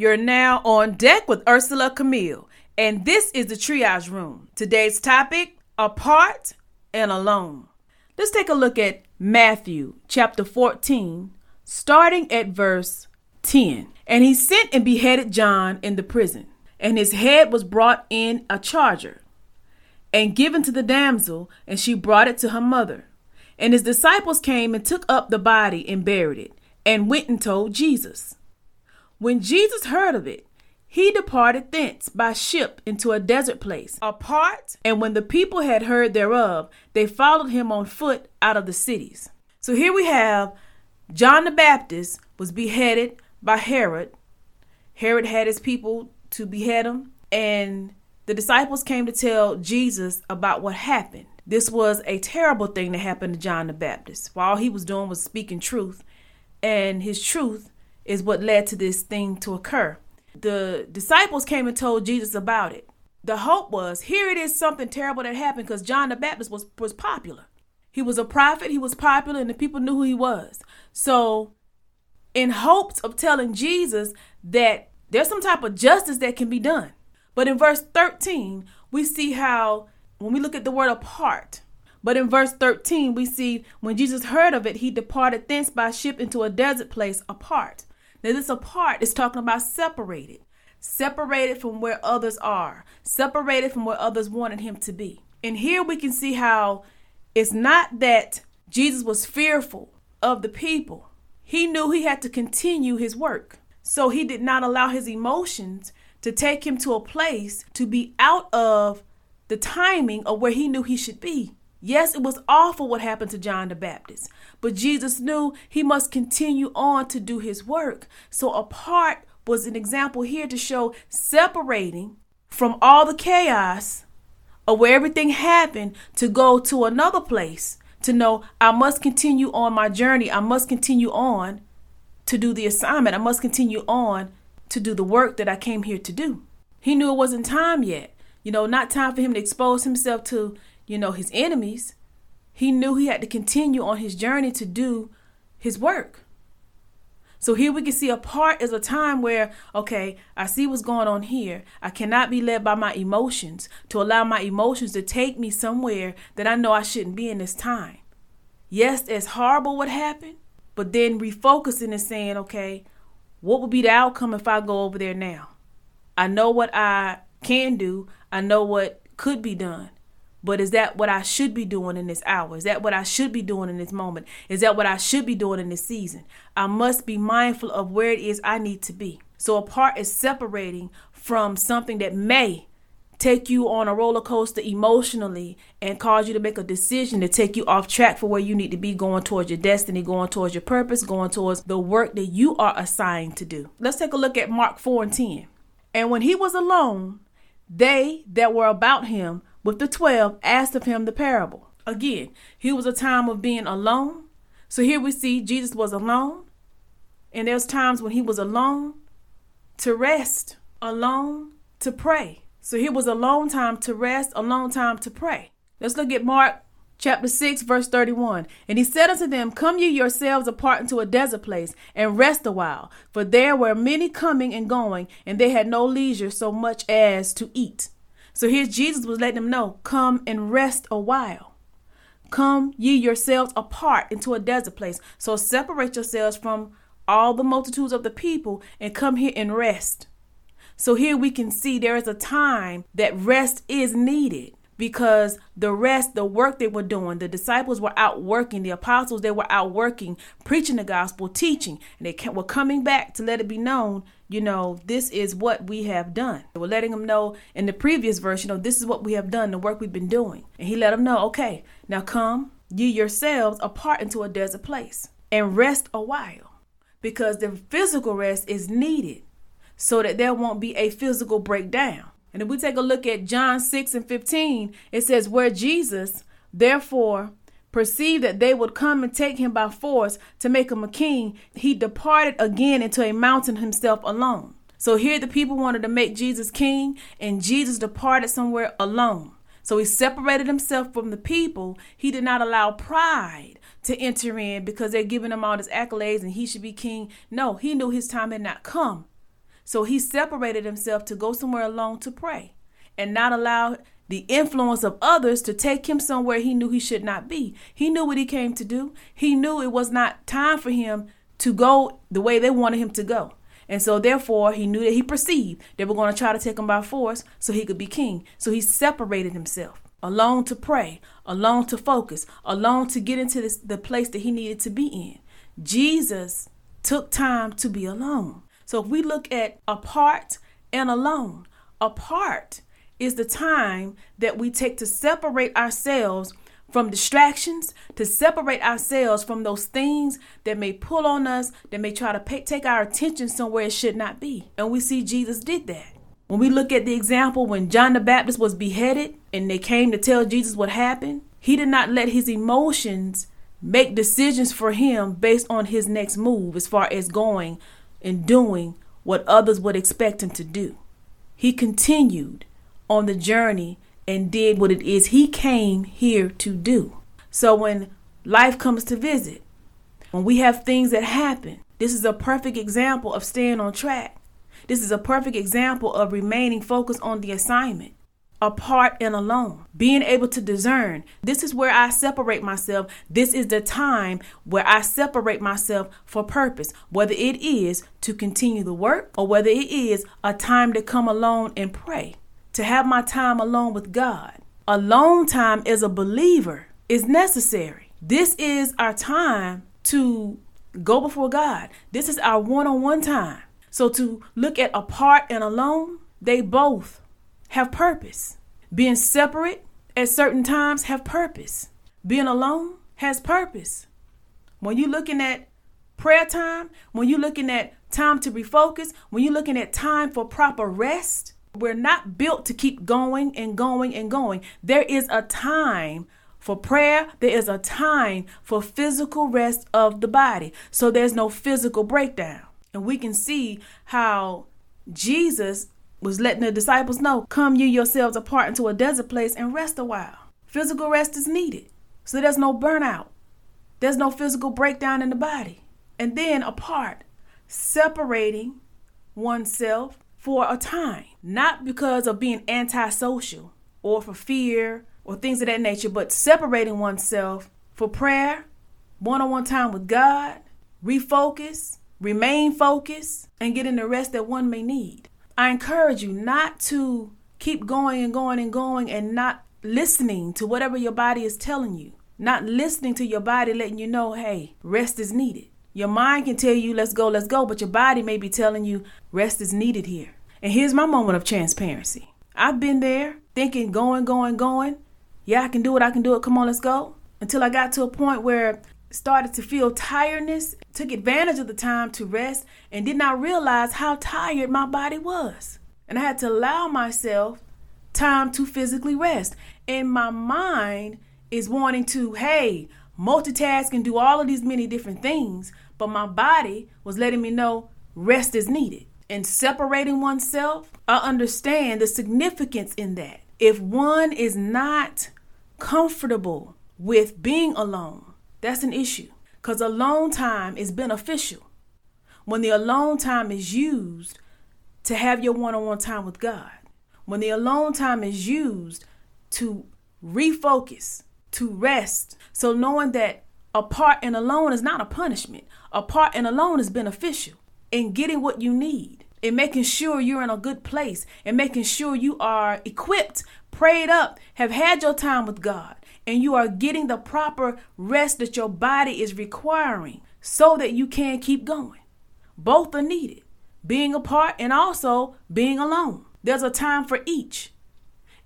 You're now on deck with Ursela Camille, and this is the Triage Room. Today's topic apart and alone. Let's take a look at Matthew chapter 14, starting at verse 10. And he sent and beheaded John in the prison, and his head was brought in a charger and given to the damsel, and she brought it to her mother. And his disciples came and took up the body and buried it, and went and told Jesus. When Jesus heard of it, he departed thence by ship into a desert place apart, and when the people had heard thereof, they followed him on foot out of the cities. So here we have John the Baptist was beheaded by Herod. Herod had his people to behead him, and the disciples came to tell Jesus about what happened. This was a terrible thing that happened to John the Baptist. While all he was doing was speaking truth, and his truth is what led to this thing to occur the disciples came and told Jesus about it. The hope was here it is something terrible that happened because John the Baptist was, was popular. He was a prophet, he was popular, and the people knew who he was. So, in hopes of telling Jesus that there's some type of justice that can be done. But in verse 13, we see how, when we look at the word apart, but in verse 13, we see when Jesus heard of it, he departed thence by ship into a desert place apart. Now, this apart is talking about separated, separated from where others are, separated from where others wanted him to be. And here we can see how it's not that Jesus was fearful of the people, he knew he had to continue his work. So he did not allow his emotions to take him to a place to be out of the timing of where he knew he should be. Yes, it was awful what happened to John the Baptist, but Jesus knew he must continue on to do his work. So, apart was an example here to show separating from all the chaos of where everything happened to go to another place to know I must continue on my journey. I must continue on to do the assignment. I must continue on to do the work that I came here to do. He knew it wasn't time yet. You know, not time for him to expose himself to you know, his enemies, he knew he had to continue on his journey to do his work. So here we can see a part is a time where, okay, I see what's going on here. I cannot be led by my emotions to allow my emotions to take me somewhere that I know I shouldn't be in this time. Yes, it's horrible what happened, but then refocusing and saying, okay, what would be the outcome if I go over there now? I know what I can do, I know what could be done. But is that what I should be doing in this hour? Is that what I should be doing in this moment? Is that what I should be doing in this season? I must be mindful of where it is I need to be. So a part is separating from something that may take you on a roller coaster emotionally and cause you to make a decision to take you off track for where you need to be going towards your destiny, going towards your purpose, going towards the work that you are assigned to do. Let's take a look at Mark 4 and 10. And when he was alone, they that were about him with the twelve asked of him the parable. Again, here was a time of being alone. So here we see Jesus was alone. And there's times when he was alone to rest, alone to pray. So here was a long time to rest, a long time to pray. Let's look at Mark chapter 6, verse 31. And he said unto them, Come ye yourselves apart into a desert place and rest a while. For there were many coming and going, and they had no leisure so much as to eat. So here Jesus was letting them know, come and rest a while. Come ye yourselves apart into a desert place. So separate yourselves from all the multitudes of the people and come here and rest. So here we can see there is a time that rest is needed because the rest, the work they were doing, the disciples were out working, the apostles, they were out working, preaching the gospel, teaching, and they were coming back to let it be known, you know, this is what we have done. They were letting them know in the previous verse, you know, this is what we have done, the work we've been doing. And he let them know, okay, now come ye yourselves apart into a desert place and rest a while because the physical rest is needed so that there won't be a physical breakdown. And if we take a look at John 6 and 15, it says, Where Jesus, therefore, perceived that they would come and take him by force to make him a king, he departed again into a mountain himself alone. So here the people wanted to make Jesus king, and Jesus departed somewhere alone. So he separated himself from the people. He did not allow pride to enter in because they're giving him all his accolades and he should be king. No, he knew his time had not come. So he separated himself to go somewhere alone to pray and not allow the influence of others to take him somewhere he knew he should not be. He knew what he came to do. He knew it was not time for him to go the way they wanted him to go. And so, therefore, he knew that he perceived they were going to try to take him by force so he could be king. So he separated himself alone to pray, alone to focus, alone to get into this, the place that he needed to be in. Jesus took time to be alone. So if we look at apart and alone, apart is the time that we take to separate ourselves from distractions, to separate ourselves from those things that may pull on us, that may try to pay, take our attention somewhere it should not be. And we see Jesus did that. When we look at the example when John the Baptist was beheaded and they came to tell Jesus what happened, he did not let his emotions make decisions for him based on his next move as far as going in doing what others would expect him to do. He continued on the journey and did what it is he came here to do. So when life comes to visit, when we have things that happen, this is a perfect example of staying on track. This is a perfect example of remaining focused on the assignment apart and alone, being able to discern. This is where I separate myself. This is the time where I separate myself for purpose, whether it is to continue the work or whether it is a time to come alone and pray, to have my time alone with God. Alone time as a believer is necessary. This is our time to go before God. This is our one on one time. So to look at apart and alone, they both have purpose. Being separate at certain times have purpose. Being alone has purpose. When you're looking at prayer time, when you're looking at time to refocus, when you're looking at time for proper rest, we're not built to keep going and going and going. There is a time for prayer, there is a time for physical rest of the body. So there's no physical breakdown. And we can see how Jesus was letting the disciples know, come you yourselves apart into a desert place and rest a while. Physical rest is needed. So there's no burnout. There's no physical breakdown in the body. And then apart, separating oneself for a time, not because of being antisocial or for fear or things of that nature, but separating oneself for prayer, one on one time with God, refocus, remain focused, and getting the rest that one may need. I encourage you not to keep going and going and going and not listening to whatever your body is telling you. Not listening to your body letting you know, hey, rest is needed. Your mind can tell you, let's go, let's go, but your body may be telling you, rest is needed here. And here's my moment of transparency. I've been there thinking, going, going, going. Yeah, I can do it, I can do it. Come on, let's go. Until I got to a point where started to feel tiredness, took advantage of the time to rest, and did not realize how tired my body was. And I had to allow myself time to physically rest. And my mind is wanting to, hey, multitask and do all of these many different things, but my body was letting me know rest is needed. And separating oneself, I understand the significance in that. If one is not comfortable with being alone, that's an issue because alone time is beneficial. When the alone time is used to have your one on one time with God, when the alone time is used to refocus, to rest. So knowing that apart and alone is not a punishment, apart and alone is beneficial in getting what you need, in making sure you're in a good place, and making sure you are equipped, prayed up, have had your time with God and you are getting the proper rest that your body is requiring so that you can keep going. Both are needed being apart and also being alone. There's a time for each.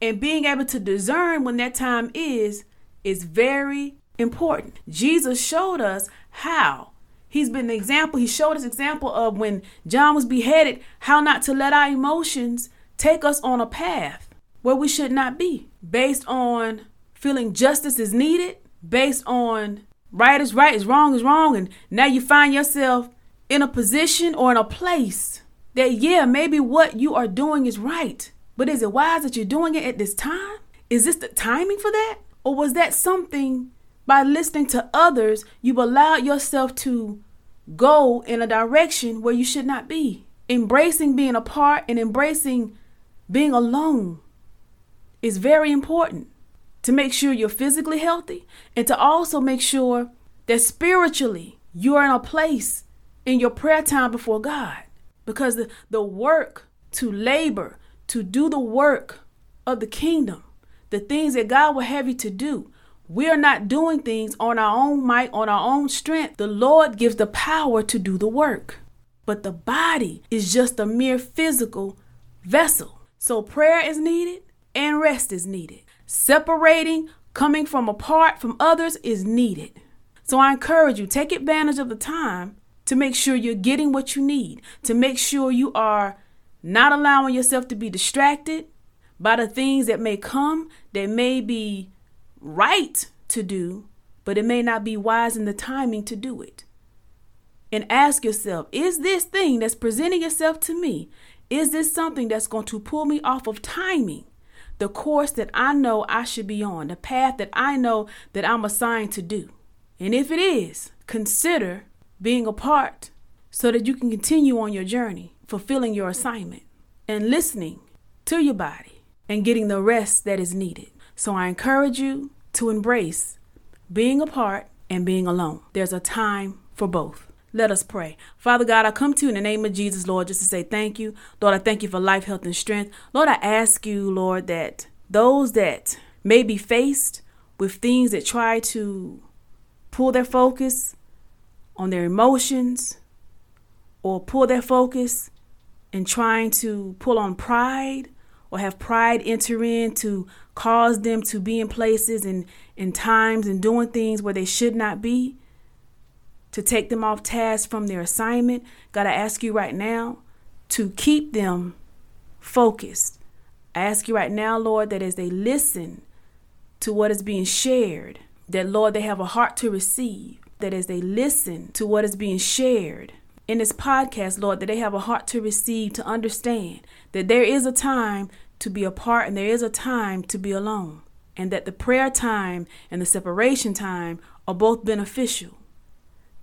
And being able to discern when that time is is very important. Jesus showed us how He's been the example. He showed us example of when John was beheaded, how not to let our emotions take us on a path where we should not be, based on feeling justice is needed, based on right is right, is wrong is wrong, and now you find yourself in a position or in a place that yeah, maybe what you are doing is right, but is it wise that you're doing it at this time? Is this the timing for that? Or was that something by listening to others, you've allowed yourself to go in a direction where you should not be? Embracing being apart and embracing being alone is very important to make sure you're physically healthy and to also make sure that spiritually you are in a place in your prayer time before God. Because the, the work to labor, to do the work of the kingdom, the things that God will have you to do, we are not doing things on our own might, on our own strength. The Lord gives the power to do the work. But the body is just a mere physical vessel. So prayer is needed and rest is needed. Separating, coming from apart from others is needed. So I encourage you, take advantage of the time to make sure you're getting what you need, to make sure you are not allowing yourself to be distracted by the things that may come that may be right to do, but it may not be wise in the timing to do it. And ask yourself, is this thing that's presenting itself to me, is this something that's going to pull me off of timing? The course that I know I should be on, the path that I know that I'm assigned to do. And if it is, consider being apart so that you can continue on your journey, fulfilling your assignment and listening to your body and getting the rest that is needed. So I encourage you to embrace being apart and being alone. There's a time for both. Let us pray. Father God, I come to you in the name of Jesus, Lord, just to say thank you. Lord, I thank you for life, health, and strength. Lord, I ask you, Lord, that those that may be faced with things that try to pull their focus on their emotions or pull their focus in trying to pull on pride or have pride enter in to cause them to be in places and in times and doing things where they should not be to take them off task from their assignment. God, I ask you right now to keep them focused. I ask you right now, Lord, that as they listen to what is being shared, that, Lord, they have a heart to receive. That as they listen to what is being shared in this podcast, Lord, that they have a heart to receive, to understand that there is a time to be apart and there is a time to be alone. And that the prayer time and the separation time are both beneficial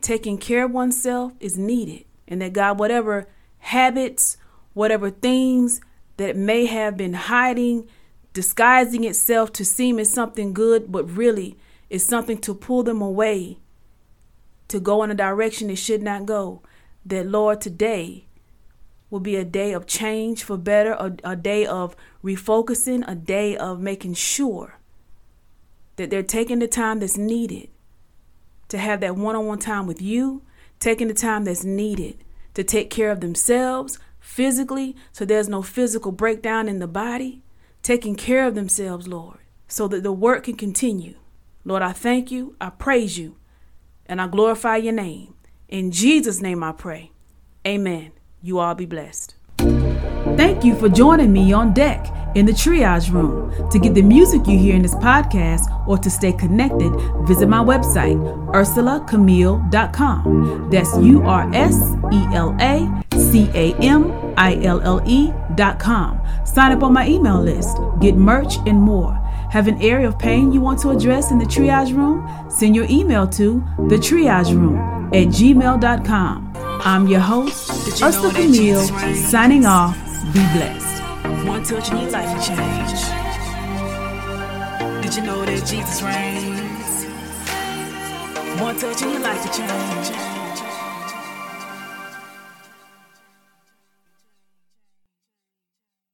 taking care of oneself is needed. And that God, whatever habits, whatever things that may have been hiding, disguising itself to seem as something good, but really is something to pull them away to go in a direction they should not go. That, Lord, today will be a day of change for better, a, a day of refocusing, a day of making sure that they're taking the time that's needed to have that one on one time with you, taking the time that's needed to take care of themselves physically so there's no physical breakdown in the body, taking care of themselves, Lord, so that the work can continue. Lord, I thank you, I praise you, and I glorify your name. In Jesus' name I pray. Amen. You all be blessed. Thank you for joining me on deck in the triage room. To get the music you hear in this podcast or to stay connected, visit my website, urselacamille.com. That's U R S E L A C A M I L L E.com. Sign up on my email list, get merch, and more. Have an area of pain you want to address in the triage room? Send your email to the triage room at gmail.com. I'm your host, Ursela Camille, signing off. Be blessed. One touch and your life will change. Did you know that Jesus reigns? One touch and your life will change.